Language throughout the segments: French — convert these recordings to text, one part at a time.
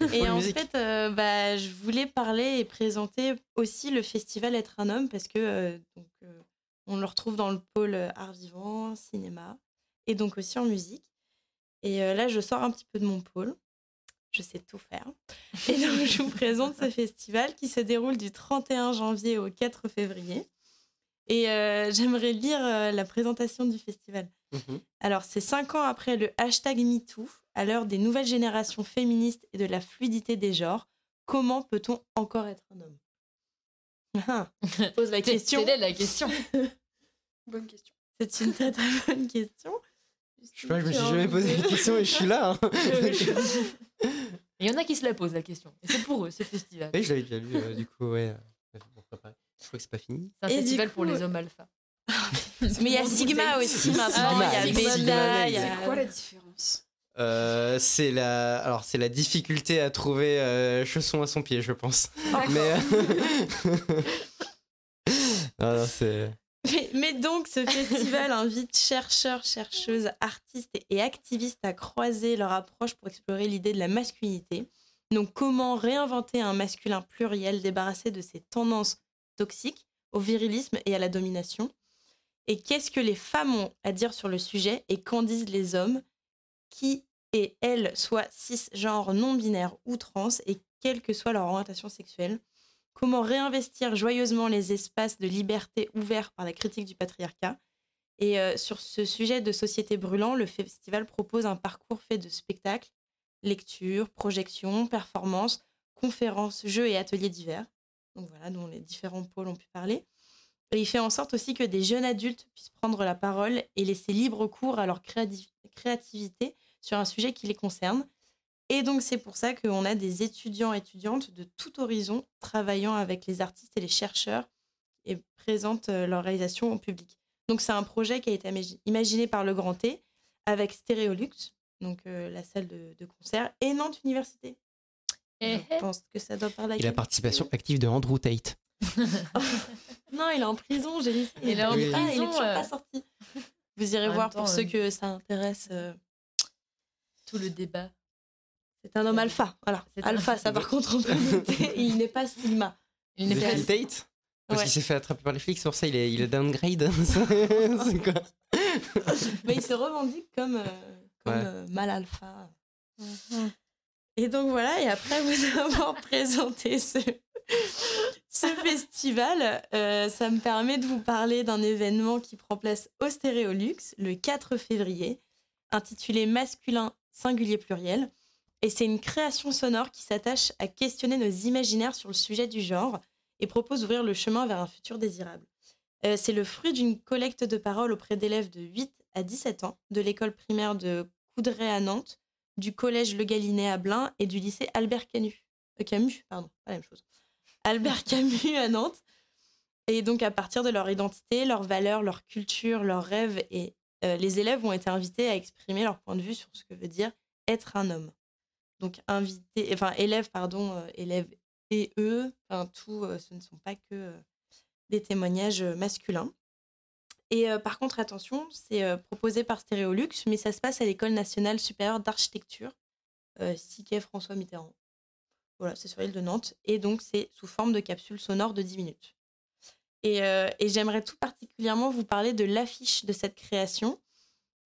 Et en musique. fait, euh, bah, je voulais parler et présenter aussi le festival Être un homme parce que euh, donc, euh, on le retrouve dans le pôle art vivant, cinéma et donc aussi en musique. Et là, je sors un petit peu de mon pôle. Je sais tout faire. Et donc, je vous présente ce festival qui se déroule du 31 janvier au 4 février. Et j'aimerais lire la présentation du festival. Mhm. Alors, c'est cinq ans après le hashtag MeToo, à l'heure des nouvelles générations féministes et de la fluidité des genres, comment peut-on encore être un homme? Ah, je pose la question. Est la question. Bonne question. C'est une très très bonne question. Je sais pas, je me suis jamais posé la question et je suis là. hein. Il y en a qui se la posent la question. Et c'est pour eux, ce festival. Oui, je l'avais déjà lu, euh, du coup, ouais. euh, pour préparer. Je crois que c'est pas fini. C'est un Et festival coup, pour les hommes alpha. Mais il y a Sigma aussi maintenant. Il y a Beta, C'est quoi la différence? Euh, c'est la, alors c'est la difficulté à trouver euh, chaussons à son pied, je pense. Mais euh, non, non, c'est. Mais, mais donc, ce festival invite chercheurs, chercheuses, artistes et activistes à croiser leur approche pour explorer l'idée de la masculinité. Donc, comment réinventer un masculin pluriel débarrassé de ses tendances toxiques au virilisme et à la domination? Et qu'est-ce que les femmes ont à dire sur le sujet et qu'en disent les hommes? Qui elles soient cisgenres, non-binaires ou trans et quelle que soit leur orientation sexuelle Comment réinvestir joyeusement les espaces de liberté ouverts par la critique du patriarcat Et euh, sur ce sujet de société brûlant, le festival propose un parcours fait de spectacles, lectures, projections, performances, conférences, jeux et ateliers divers. Donc voilà, dont les différents pôles ont pu parler. Il fait en sorte aussi que des jeunes adultes puissent prendre la parole et laisser libre cours à leur créati- créativité sur un sujet qui les concerne. Et donc, c'est pour ça qu'on a des étudiants et étudiantes de tout horizon travaillant avec les artistes et les chercheurs et présentent euh, leur réalisation au public. Donc, c'est un projet qui a été imagi- imaginé par le Grand T avec Stéréolux, donc euh, la salle de, de concert, et Nantes Université. Eh, Je pense que ça doit parler à Et la participation active de Andrew Tate. Non, il est en prison, j'ai dit. Il est en Ah, il est prison, toujours euh. pas sorti. Vous irez En voir temps, pour ceux euh, que ça intéresse. Tout le débat. C'est un homme alpha. Voilà. Un- Alpha, ça par contre, on peut noter. Il n'est pas Sigma. Il n'est pas- Tate Parce Ouais. qu'il s'est fait attraper par les flics, pour ça il est, il est downgrade. c'est quoi Mais il se revendique comme, euh, comme Ouais. euh, mal alpha. Et donc voilà, et après vous avoir présenté ce, ce festival, euh, ça me permet de vous parler d'un événement qui prend place au Stéréolux le 4 février, intitulé Masculin singulier pluriel. Et c'est une création sonore qui s'attache à questionner nos imaginaires sur le sujet du genre et propose d'ouvrir le chemin vers un futur désirable. Euh, c'est le fruit d'une collecte de paroles auprès d'élèves de 8 à 17 ans de l'école primaire de Coudray à Nantes, du collège Le Galinet à Blain et du lycée Albert Camus. euh, Camus, pardon, pas la même chose. Albert Camus à Nantes. Et donc, à partir de leur identité, leurs valeurs, leur culture, leurs rêves, et euh, les élèves ont été invités à exprimer leur point de vue sur ce que veut dire être un homme. Donc, invités, enfin, élèves, pardon, euh, élèves et eux, enfin, tout, euh, ce ne sont pas que des témoignages masculins. Et par contre, attention, c'est proposé par Stéréolux, mais ça se passe à l'École nationale supérieure d'architecture, Siquet François Mitterrand. Voilà, c'est sur l'île de Nantes. Et donc, c'est sous forme de capsule sonore de 10 minutes. Et, euh, et j'aimerais tout particulièrement vous parler de l'affiche de cette création.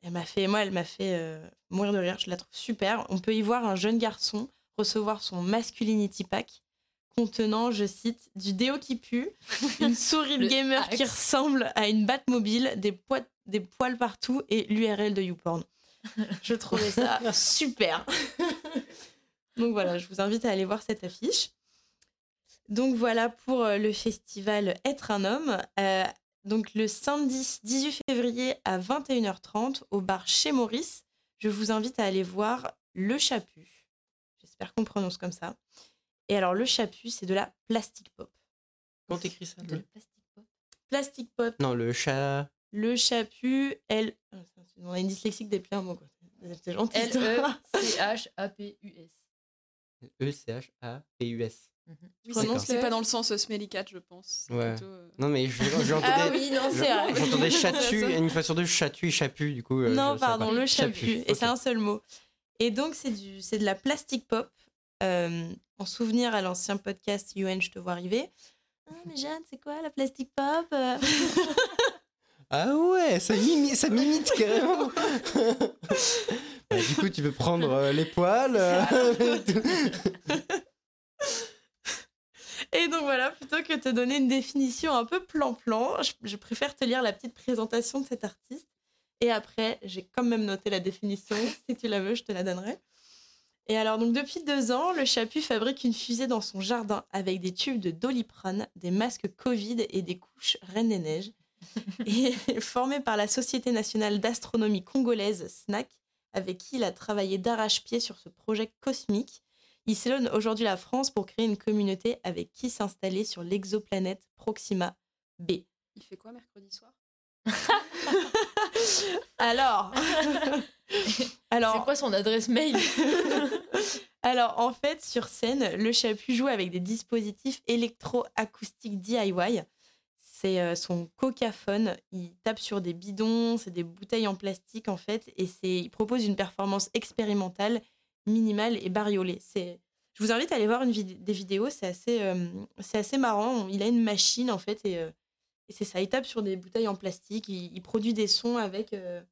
Elle m'a fait, moi, elle m'a fait euh, mourir de rire. Je la trouve super. On peut y voir un jeune garçon recevoir son masculinity pack contenant, je cite, du déo qui pue, une souris de gamer qui ressemble à une Batmobile, des, poids- des poils partout et l'URL de YouPorn. Je trouvais ça super. Donc voilà, je vous invite à aller voir cette affiche. Donc voilà pour euh, le festival Être un homme. Euh, donc le samedi 18 février à 21h30 au bar chez Maurice, je vous invite à aller voir Le Chaput. J'espère qu'on prononce comme ça. Et alors le Chaput, c'est de la plastic pop. Comment t'écris ça De la plastique pop. Plastic pop, Non, le chat. le Chaput, elle... Ah, On a une dyslexique des pleins mots. quoi. C'est gentil. L-E-C-H-A-P-U-S. E E-C-H-A-P-U-S. Oui, D'accord. c'est c'est pas dans le sens smelly cat, je pense. Ouais. plutôt, euh, Non, mais je- j'entendais. Ah oui, non, c'est vrai. J'entendais C'est chatu, une fois sur deux, chatu et chapu, du coup. euh, non, pardon, pas. le chaput. Et c'est un seul mot. Et donc, c'est du, c'est de la plastic pop euh, en souvenir à l'ancien podcast UN Je te vois arriver. Ah, mais Jeanne, c'est quoi la plastic pop Ah ouais, ça, mimi- ça m'imite carrément. Bah, du coup, tu veux prendre euh, les poils euh, Et donc voilà, plutôt que te donner une définition un peu plan-plan, je, je préfère te lire la petite présentation de cet artiste. Et après, j'ai quand même noté la définition. si tu la veux, je te la donnerai. Et alors, donc, depuis deux ans, le Chapu fabrique une fusée dans son jardin avec des tubes de doliprane, des masques Covid et des couches Reine des Neiges. Et formé par la Société nationale d'astronomie congolaise, SNAC, avec qui il a travaillé d'arrache-pied sur ce projet cosmique. Il sillonne aujourd'hui la France pour créer une communauté avec qui s'installer sur l'exoplanète Proxima B. Il fait quoi mercredi soir? Alors, C'est alors, quoi son adresse mail? Alors, en fait, sur scène, le Chapu joue avec des dispositifs électro-acoustiques DIY. C'est euh, son cocaphone. Il tape sur des bidons, c'est des bouteilles en plastique en fait, et c'est, il propose une performance expérimentale, minimale et bariolée. Je vous invite à aller voir une des vidéos, c'est assez, euh, marrant. Il a une machine en fait, et, euh, et c'est ça. Il tape sur des bouteilles en plastique, il, produit des sons avec euh,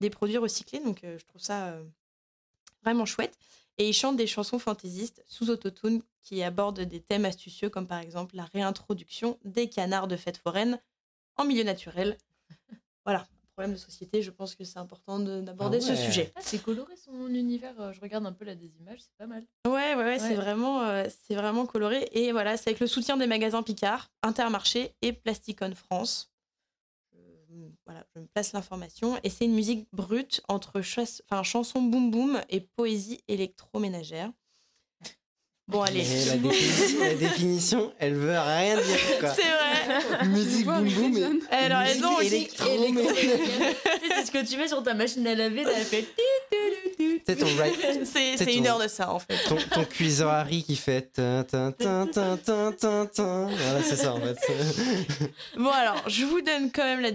des produits recyclés, donc je trouve ça vraiment chouette. Et il chante des chansons fantaisistes sous autotune qui abordent des thèmes astucieux comme par exemple la réintroduction des canards de fête foraine en milieu naturel. Voilà, problème de société, je pense que c'est important de- d'aborder Ah ce sujet. Ah, C'est coloré son univers. euh, Je regarde un peu là des images, c'est pas mal. Ouais, ouais, ouais, c'est vraiment, euh, c'est vraiment coloré. Et voilà, c'est avec le soutien des magasins Picard, Intermarché et Plasticon France. Voilà, je me place l'information. Et c'est une musique brute entre chasse- enfin, chanson boom boom et poésie électroménagère. Bon, allez. mais la, définition, la définition, elle veut rien dire quoi. C'est vrai. Musique boum mais boum. Et- Alors, musique donc, électro, mais- c'est ce que tu mets sur ta machine à laver, là, elle fait. C'est ton, right- C'est une heure de ça, en fait. ton, ton cuiseur Harry qui fait tin, tin, tin, tin, tin, tin, tin. Voilà, c'est ça en fait. Bon, alors, je vous donne quand même la,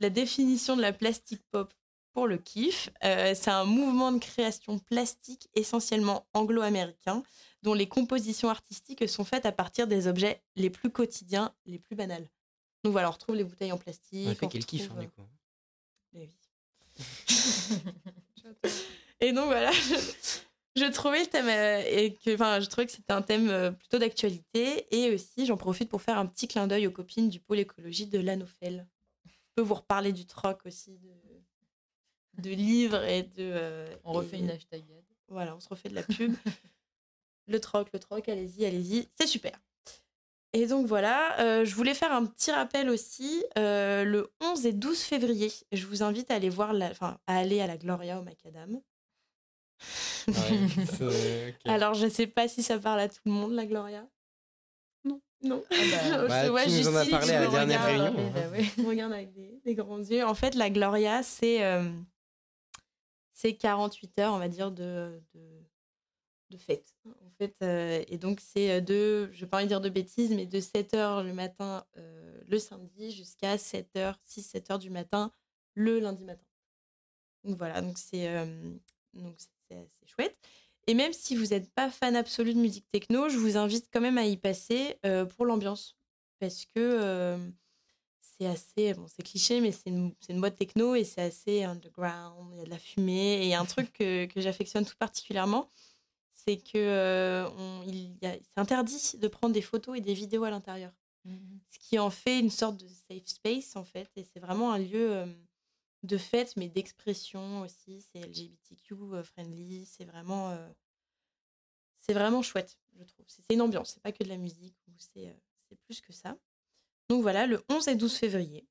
la définition de la plastic pop pour le kiff. Euh, c'est un mouvement de création plastique essentiellement anglo-américain, dont les compositions artistiques sont faites à partir des objets les plus quotidiens, les plus banals. Donc voilà, on retrouve les bouteilles en plastique. On fait on quel kiff hein, du coup. euh. Et donc voilà, je, je trouvais le thème euh, et que, enfin, je trouvais que c'était un thème euh, plutôt d'actualité et aussi j'en profite pour faire un petit clin d'œil aux copines du pôle écologie de l'Anofel. Je peux vous reparler du troc aussi, de, de livres et de. euh, On refait et- une hashtag. Voilà, on se refait de la pub. le troc, le troc, allez-y, allez-y, c'est super. Et donc voilà, euh, je voulais faire un petit rappel aussi. euh, le 11 et 12 février, je vous invite à aller voir, la, enfin, à aller à la Gloria au Macadam. Ouais, ok. Alors, je sais pas si ça parle à tout le monde, la Gloria. Non. Non. bah, Je bah, vois tu nous en as parlé à la dernière regarde. réunion. Bah ouais. Je me regarde avec des, des grands yeux. En fait, la Gloria, c'est euh, c'est 48 heures, on va dire, de, de, fête. En fait, et donc, c'est de, je vais pas dire de bêtises, mais de 7 heures le matin le samedi jusqu'à 7 heures, 6-7 heures du matin le lundi matin. Donc voilà, donc c'est chouette. Et même si vous n'êtes pas fan absolu de musique techno, je vous invite quand même à y passer pour l'ambiance. Parce que c'est assez, bon, c'est cliché, mais c'est une, c'est une boîte techno et c'est assez underground. Il y a de la fumée. Et il y a un truc que, que j'affectionne tout particulièrement, c'est que euh, on- il y a- c'est interdit de prendre des photos et des vidéos à l'intérieur. Ce qui en fait une sorte de safe space, en fait. Et c'est vraiment un lieu euh, de fête, mais d'expression aussi. C'est LGBTQ euh, friendly. C'est vraiment, euh, c'est vraiment chouette, je trouve. C'est une ambiance. C'est pas que de la musique. c'est plus que ça. Donc voilà, le 11 et 12 février.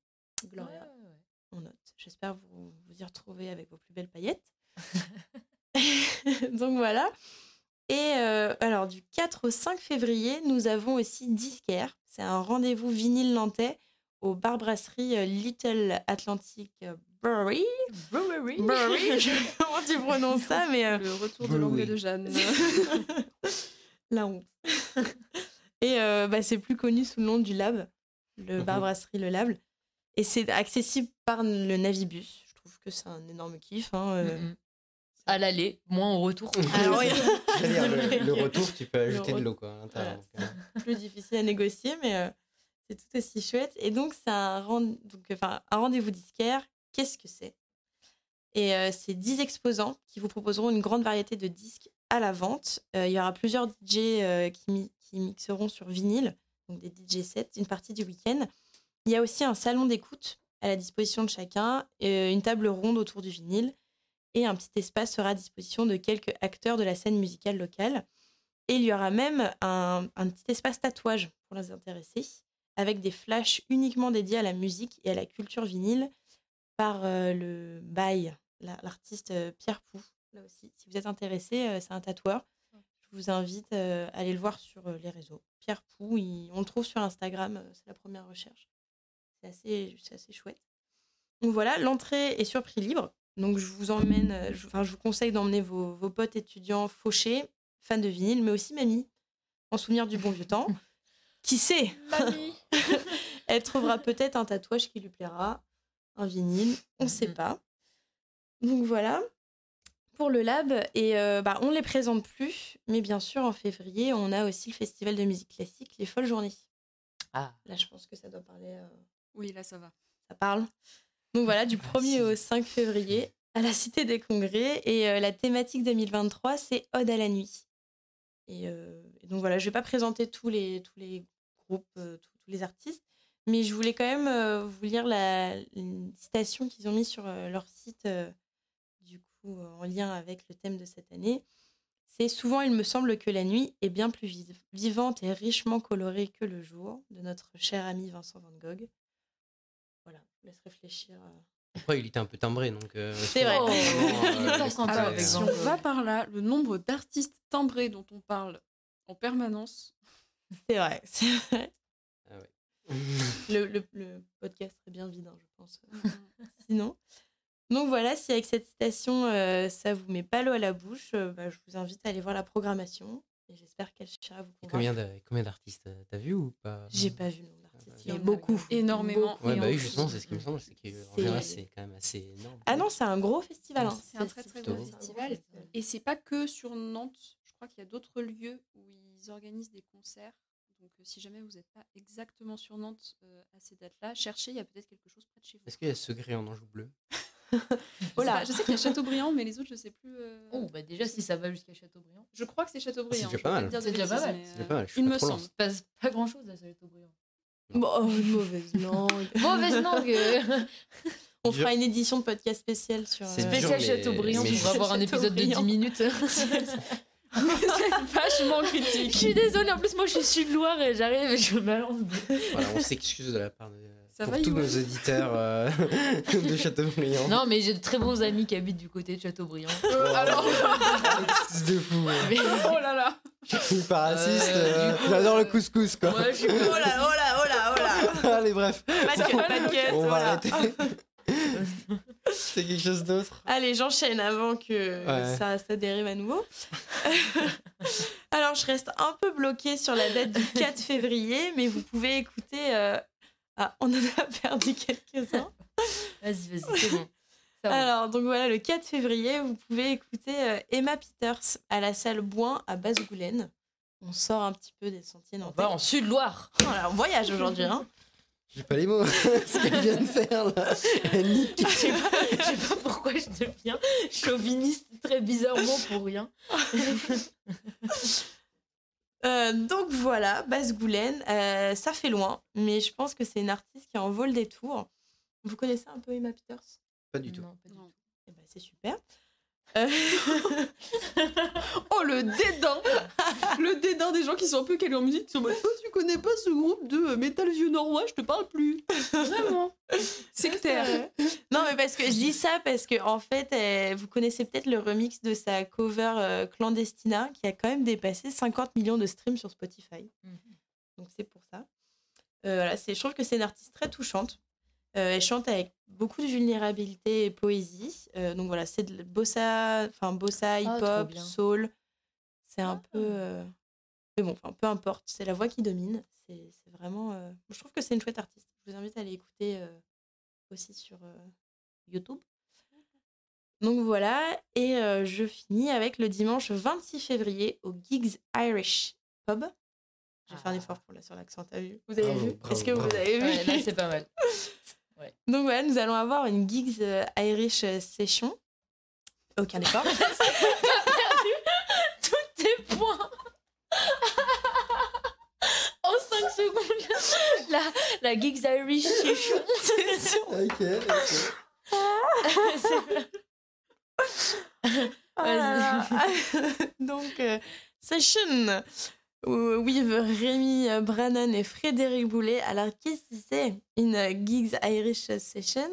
Gloria, Ouais, ouais. on note. J'espère vous vous y retrouver avec vos plus belles paillettes. Donc voilà. Et euh, alors, du 4 au 5 février, nous avons aussi Disquaire. C'est un rendez-vous vinyle nantais au bar brasserie euh, Little Atlantic euh, Brewery. Brewery. Brewery, je sais pas comment tu prononces ça, mais euh, Le retour de l'anglais de Jeanne. la honte. Et euh, bah, c'est plus connu sous le nom du Lab, le bar Mhm. brasserie Le Lab. Et c'est accessible par le Navibus. Je trouve que c'est un énorme kiff. hein, euh. À l'aller, moins au retour. Alors, oui. C'est-à-dire, le, le retour, tu peux Le ajouter de l'eau quoi. Voilà, donc, euh, plus difficile à négocier, mais euh, c'est tout aussi chouette. Et donc, c'est un, rend- donc, enfin, un rendez-vous disquaire. Qu'est-ce que c'est? Et euh, c'est 10 exposants qui vous proposeront une grande variété de disques à la vente. Euh, il y aura plusieurs DJ euh, qui, mi- qui mixeront sur vinyle, donc des DJ sets, une partie du week-end. Il y a aussi un salon d'écoute à la disposition de chacun, euh, une table ronde autour du vinyle, et un petit espace sera à disposition de quelques acteurs de la scène musicale locale. Et il y aura même un, un petit espace tatouage pour les intéressés, avec des flashs uniquement dédiés à la musique et à la culture vinyle par euh, le bail, la- l'artiste euh, Pierre Pou. Là aussi, si vous êtes intéressé, euh, c'est un tatoueur. Je vous invite euh, à aller le voir sur les réseaux. Pierre Pou, il- on le trouve sur Instagram, euh, c'est la première recherche. C'est assez, chouette. Donc voilà, l'entrée est sur prix libre. Donc je vous emmène, euh, je, enfin, je vous conseille d'emmener vos, vos potes étudiants fauchés, fans de vinyle, mais aussi mamie, en souvenir du bon vieux temps. Qui sait Mamie Elle trouvera peut-être un tatouage qui lui plaira, un vinyle, on ne sait Mhm. pas. Donc voilà pour le lab. Et euh, bah, on ne les présente plus, mais bien sûr, en février, on a aussi le festival de musique classique, les Folles Journées. Ah, Là, je pense que ça doit parler. euh, Oui, là, ça va. ça parle. Donc voilà, du Ah, 1er si. au 5 février, à la Cité des Congrès. Et euh, la thématique 2023, c'est Ode à la nuit. Et, euh, et donc voilà, je ne vais pas présenter tous les, tous les groupes, euh, tous, tous les artistes, mais je voulais quand même euh, vous lire la, une citation qu'ils ont mis sur euh, leur site, euh, coup, euh, en lien avec le thème de cette année. C'est souvent, il me semble que la nuit est bien plus vive- vivante et richement colorée que le jour, de notre cher ami Vincent Van Gogh. Voilà, je vous laisse réfléchir. euh. Après, il était un peu timbré, donc. euh, C'est vrai. Oh, vraiment, il est euh, pas sympa Alors, avec si on va par là, le nombre d'artistes timbrés dont on parle en permanence, C'est vrai, c'est vrai. Ah ouais. Le, le- le podcast serait bien vide, hein, je pense. Sinon. Donc voilà, si avec cette citation, euh, ça vous met pas l'eau à la bouche, euh, bah, je vous invite à aller voir la programmation. Et j'espère qu'elle suffira à vous Et convaincre. Combien de- combien d'artistes euh, t'as vu ou pas? J'ai pas vu le nombre d'artistes. Ah bah, Il y en a beaucoup. Énormément. Ouais, bah oui, justement, c'est ce qui me semble, c'est qu'en c'est- général, c'est quand même assez énorme. Ah non, c'est un gros festival. hein. C'est un très, très gros festival. Et c'est pas que sur Nantes. Je crois qu'il y a d'autres lieux où ils organisent des concerts. Donc, euh, si jamais vous n'êtes pas exactement sur Nantes euh, à ces dates-là, cherchez, il y a peut-être quelque chose près de chez vous. Est-ce qu'il y a Segré en Anjou bleu? Je sais là. pas, Je sais qu'il y a Chateaubriand, mais les autres, je sais plus. euh, Oh, bah déjà, si ça va jusqu'à Chateaubriand. Je crois que c'est Chateaubriand. C'est déjà je pas mal. de C'est déjà pas mal. euh, pas mal, je suis Il pas me trop loin. semble. Pas, grand chose à Chateaubriand. Bon, oh, une mauvaise langue. Mauvaise langue. On fera une édition de podcast spécial sur. C'est euh, Spécial mais- on va avoir un épisode de 10 Chateaubriand. minutes. c'est vachement Je critique. suis désolée, en plus moi je suis sud-Loire et j'arrive et je me balance. de- Voilà, on s'excuse de la part de. Ça pour va, tous nos auditeurs euh, de Châteaubriand. Non mais j'ai de très bons amis qui habitent du côté de Chateaubriand. Euh, alors, Excuse de fou. Mais- oh là là. Je suis pas raciste. Euh, euh, J'adore euh, le couscous, quoi. Ouais, je suis Oh là, oh là, oh là, oh là. Allez, bref. Pas de pas de On va voilà. arrêter. C'est quelque chose d'autre Allez, j'enchaîne avant que Ouais. ça, ça dérive à nouveau. Alors, je reste un peu bloquée sur la date du 4 février, mais vous pouvez écouter. euh, Ah, on en a perdu quelques-uns. Vas-y, vas-y, c'est bon. Alors, donc voilà, le 4 février, vous pouvez écouter euh, Emma Peters à la salle Boin à Basse-Goulaine. On sort un petit peu des sentiers On nantais. va en Sud-Loire. Voilà, on voyage aujourd'hui. Hein. J'ai pas les mots. Ce qu'elle vient de faire, là. Elle nique. Je sais pas, pas pourquoi je deviens chauviniste très bizarrement pour rien. Euh, donc voilà, Basse-Goulaine, euh, ça fait loin, mais je pense que c'est une artiste qui en vaut le détour. Vous connaissez un peu Emma Peters? Pas du tout. Non, pas du Non. tout. Eh ben, C'est super. Euh, Oh le dédain Le dédain des gens qui sont un peu calés en musique, qui sont en mode Oh, tu connais pas ce groupe de euh, métal vieux norrois, je te parle plus. Vraiment. Sectaire. non, mais parce que je dis ça parce que en fait, euh, vous connaissez peut-être le remix de sa cover euh, Clandestina qui a quand même dépassé 50 millions de streams sur Spotify. Mhm. Donc c'est pour ça. Euh, voilà, c'est, je trouve que c'est une artiste très touchante. Euh, elle chante avec beaucoup de vulnérabilité et poésie. Euh, donc voilà, c'est de la bossa, enfin bossa, trop hip-hop, soul. C'est un Ah. peu. euh, Mais bon, enfin, peu importe, c'est la voix qui domine. C'est, vraiment. euh, Je trouve que c'est une chouette artiste. Je vous invite à aller écouter euh, aussi sur euh, YouTube. Donc voilà, et euh, je finis avec le dimanche 26 février au Gigs Irish Pub. J'ai fait un Ah. effort pour la sur l'accent, t'as vu? Vous avez Bravo, vu? Est-ce que bravo. vous avez vu? Ouais, là, c'est pas mal. Donc voilà, nous allons avoir une Gigs euh, Irish euh, Session. Aucun effort. Tous tes points En 5 secondes La, la Geeks Irish Session. Ok, ok. Ah. Donc, euh, Session with Rémi Brannon et Frédéric Boulet. Alors, qu'est-ce que c'est une Gigs Irish Session?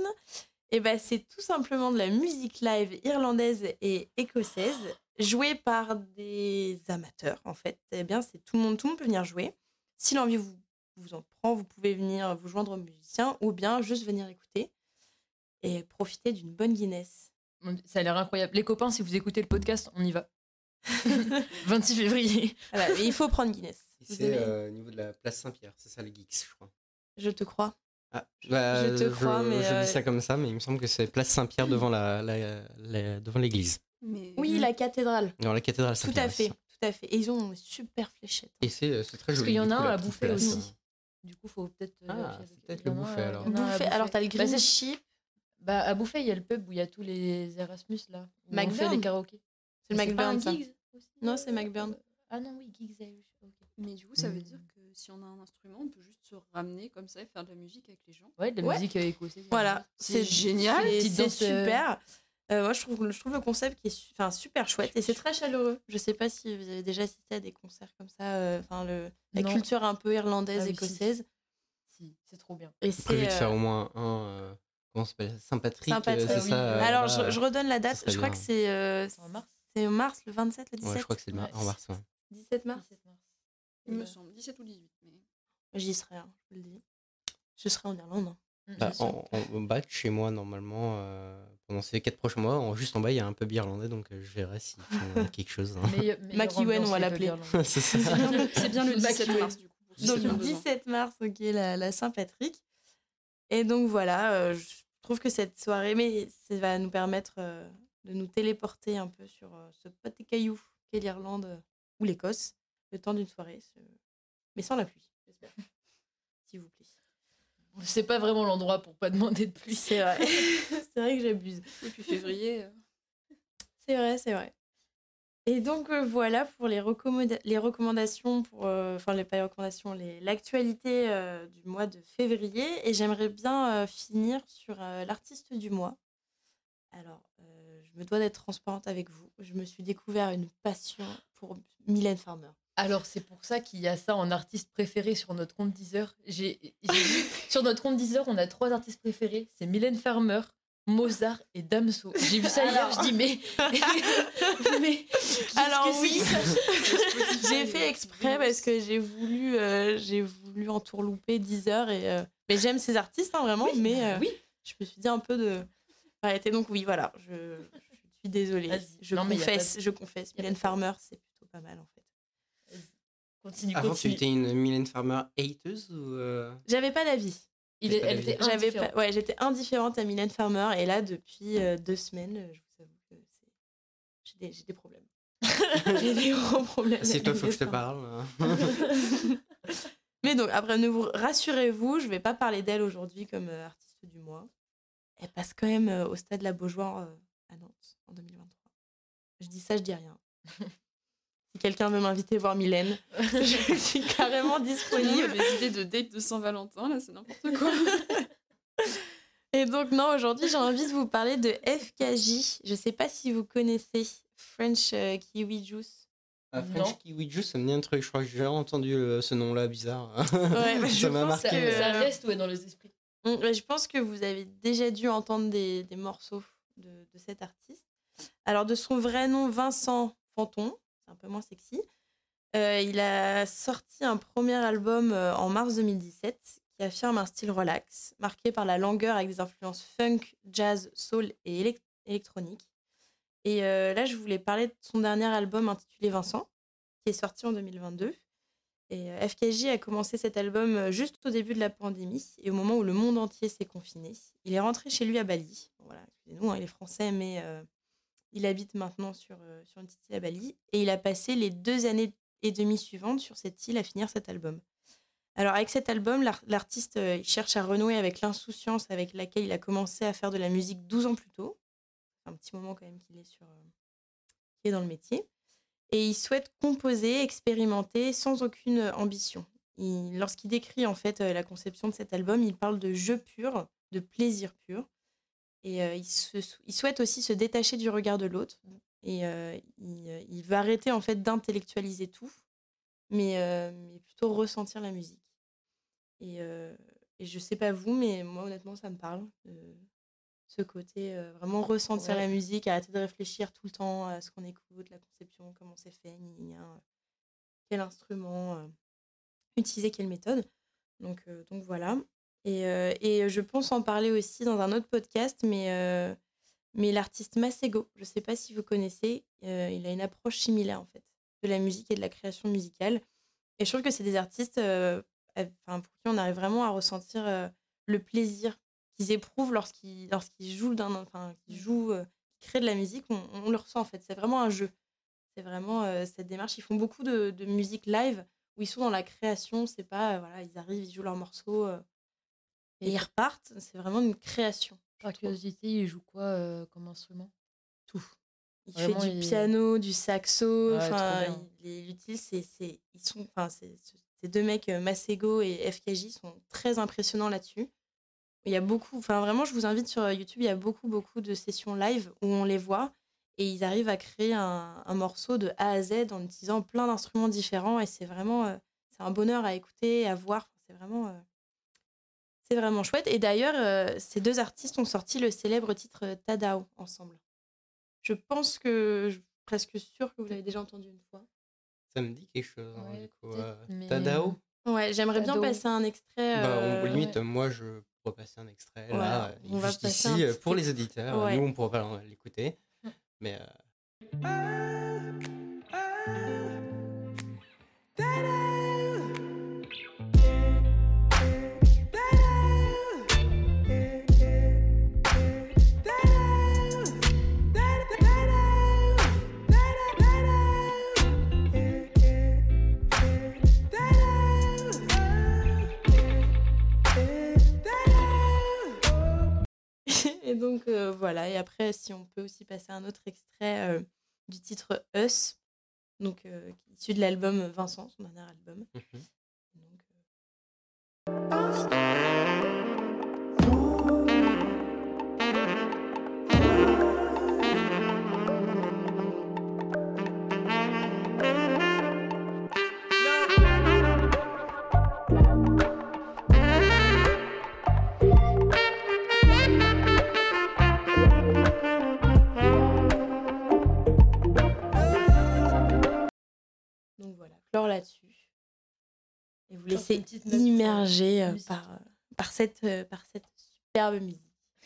Eh ben, c'est tout simplement de la musique live irlandaise et écossaise jouée par des amateurs, en fait. Eh bien, c'est tout le monde, tout le monde peut venir jouer. Si l'envie vous, vous en prend, vous pouvez venir vous joindre aux musiciens ou bien juste venir écouter et profiter d'une bonne Guinness. Ça a l'air incroyable. Les copains, si vous écoutez le podcast, on y va. 26 février. Voilà, mais il faut prendre Guinness. C'est euh, au niveau de la place Saint-Pierre, c'est ça les geeks, je crois. Je te crois. Ah, bah, je te crois, mais, Je euh, dis ça comme ça, mais il me semble que c'est place Saint-Pierre devant la, la- la- devant l'église, Mais Oui, la cathédrale. dans la cathédrale Tout à fait, c'est ça. tout à fait. Et ils ont une super fléchette. Et c'est euh, c'est très Parce joli. qu'il y en a un à bouffer place, aussi. euh. Du coup, faut peut-être. euh, Ah, peut-être il le Bouffet, alors. il Bouffet- alors, t'as le Bah, green c'est- chip, Bah, à Bouffet, il y a le pub où il y a tous les Erasmus là. Où on fait McBurn. les karaokés. c'est le Mais aussi, Non, euh, c'est McBurn. Ah non, oui, Gigs Irish. ok. Mais du coup, ça veut Mm. dire que si on a un instrument, on peut juste se ramener comme ça et faire de la musique avec les gens. Ouais, de la Ouais. musique euh, écossaise. Voilà, C'est génial. C'est euh, super. Euh, moi, je trouve, je trouve le concept qui est su- enfin, super chouette et c'est très chaleureux. Je sais pas si vous avez déjà assisté à des concerts comme ça, euh, enfin le la Non. culture un peu irlandaise, Ah si. écossaise. Si, c'est trop bien. Et Prévu c'est de euh, faire au moins un. euh, comment ça s'appelle Saint-Patrick. euh, Ah oui, ça. euh, euh, Alors, je, je redonne la date. Je crois bien. que c'est euh, C'est en mars c'est en mars, le 27, le 17. Ouais, je crois que c'est le mar- Ouais. en mars. ouais. 17 mars. 17 mars. Il me semble, 17 ou 18. Mais... J'y serai, hein, je vous le dis. Je serai en Irlande. hein. Mm, Bah, en, en- en bas de chez moi, normalement, euh, pendant ces 4 prochains mois, en- juste en bas, il y a un pub irlandais, donc euh, je verrai s'ils font quelque chose. hein. Ambiance, on va l'appeler. c'est bien, le- c'est bien le Back 17 to mars, du coup. Donc qui le ont besoin. 17 mars, ok, la, la Saint-Patrick. Et donc voilà, euh, je trouve que cette soirée, mais ça va nous permettre euh, de nous téléporter un peu sur euh, ce petit caillou qu'est l'Irlande euh, ou l'Écosse, le temps d'une soirée, mais sans la pluie, j'espère. S'il vous plaît. C'est pas vraiment l'endroit pour pas demander de plus. C'est vrai, c'est vrai que j'abuse. Et puis février, euh, C'est vrai, c'est vrai. Et donc euh, voilà pour les, recommoda- les recommandations, pour, euh, enfin les pas les recommandations, les- l'actualité du mois de février. Et j'aimerais bien finir sur l'artiste du mois. Alors, je me dois d'être transparente avec vous. Je me suis découvert une passion pour Mylène Farmer. Alors, c'est pour ça qu'il y a ça en artiste préféré sur notre compte Deezer. J'ai sur notre compte Deezer, on a trois artistes préférés c'est Mylène Farmer, Mozart et Damso. J'ai vu ça hier, je dis, mais. mais Alors que oui, j'ai fait exprès parce que j'ai voulu, euh, j'ai voulu entourlouper 10 heures. Et, euh, mais j'aime ces artistes, hein, vraiment. Oui, mais bah euh, oui. je me suis dit un peu de arrêter. Donc oui, voilà, je suis désolée. Je Non, pas de- confesse, je confesse. a pas Mylène Farmer, c'est plutôt pas mal en fait. Continue, Avant, tu étais une Mylène Farmer hateuse ou. euh, J'avais pas d'avis. Il elle d'avis. était J'avais indifférente. pas, ouais, j'étais indifférente à Mylène Farmer et là depuis euh, deux semaines, je vous avoue que j'ai des, j'ai des problèmes. j'ai des gros problèmes. C'est toi, faut que je te parle. hein. Mais donc après, ne vous rassurez-vous, je vais pas parler d'elle aujourd'hui comme euh, artiste du mois. Elle passe quand même euh, au stade La Beaujoire euh, à Nantes en 2023. Je dis ça, je dis rien. si quelqu'un veut m'inviter voir Mylène, je suis carrément disponible. les idées de date de Saint-Valentin, là, c'est n'importe quoi. Et donc, non, aujourd'hui, j'ai envie de vous parler de FKJ. Je sais pas si vous connaissez French euh, Kiwi Juice. Ah, Non. French Kiwi Juice, ça me dit un truc. Je crois que j'ai déjà entendu le- ce nom-là bizarre. Ouais, bah, je ça m'a pense marqué. Ça, que- ça reste ouais, dans les esprits. Mm, Je pense que vous avez déjà dû entendre des, des morceaux de, de cet artiste. Alors, de son vrai nom, Vincent Fanton, c'est un peu moins sexy. euh, il a sorti un premier album euh, en mars 2017 qui affirme un style relax, marqué par la langueur avec des influences funk, jazz, soul et élec- électronique. Et euh, là, je voulais parler de son dernier album intitulé Vincent, qui est sorti en 2022. Et FKJ a commencé cet album juste au début de la pandémie et au moment où le monde entier s'est confiné. Il est rentré chez lui à Bali. Voilà, excusez-nous, hein, il est français, mais il habite maintenant sur, sur une petite île à Bali. Et il a passé les deux années et demie suivantes sur cette île à finir cet album. Alors avec cet album, l'artiste cherche à renouer avec l'insouciance avec laquelle il a commencé à faire de la musique 12 ans plus tôt. Un petit moment quand même qu'il est, sur, est dans le métier. Et il souhaite composer, expérimenter sans aucune ambition. Lorsqu'il décrit en fait la conception de cet album, il parle de jeu pur, de plaisir pur. Et il, il, souhaite aussi se détacher du regard de l'autre. Et il, il, veut arrêter en fait d'intellectualiser tout, mais, mais, plutôt ressentir la musique. Et, et je sais pas vous, mais moi honnêtement ça me parle. ce côté vraiment ressentir la musique, arrêter de réfléchir tout le temps à ce qu'on écoute, la conception, comment c'est fait, quel instrument, utiliser quelle méthode. Donc, donc voilà. Et, et, je pense en parler aussi dans un autre podcast, mais, mais l'artiste Masego, je ne sais pas si vous connaissez, il a une approche similaire en fait de la musique et de la création musicale. Et je trouve que c'est des artistes enfin, pour qui on arrive vraiment à ressentir le plaisir qu'ils éprouvent lorsqu'ils lorsqu'ils jouent, enfin, qu'ils jouent, créent de la musique. On, on, le ressent en fait, c'est vraiment un jeu. C'est vraiment cette démarche. Ils font beaucoup de, de musique live où ils sont dans la création. C'est pas, voilà, ils arrivent, ils jouent leurs morceaux et ils repartent. C'est vraiment une création. Par curiosité, il joue quoi comme instrument? Tout. Il fait du piano, du saxo. enfin, il, utilise. C'est, ils sont. Enfin, ces deux mecs, Masego et FKJ, sont très impressionnants là-dessus. Il y a beaucoup. Enfin, vraiment, je vous invite sur YouTube. Il y a beaucoup, beaucoup de sessions live où on les voit et ils arrivent à créer un, un morceau de A à Z en utilisant plein d'instruments différents. Et c'est vraiment. c'est un bonheur à écouter, à voir. C'est vraiment c'est vraiment chouette. Et d'ailleurs, euh, ces deux artistes ont sorti le célèbre titre euh, Tadao ensemble. Je pense que je suis presque sûre que vous l'avez déjà entendu une fois. Ça me dit quelque chose. Hein, du coup, euh, Tadao Ouais, j'aimerais bien passer un extrait. Bah, limite, moi, je pourrais passer un extrait là, on juste va ici, pour les auditeurs. Nous, on pourra pas l'écouter. Mmh. Mais. donc euh, voilà, et après, si on peut aussi passer un autre extrait euh, du titre Us, donc euh, issu de l'album Vincent, son dernier album. Là-dessus et vous laissez immerger par, par, cette, par cette superbe musique.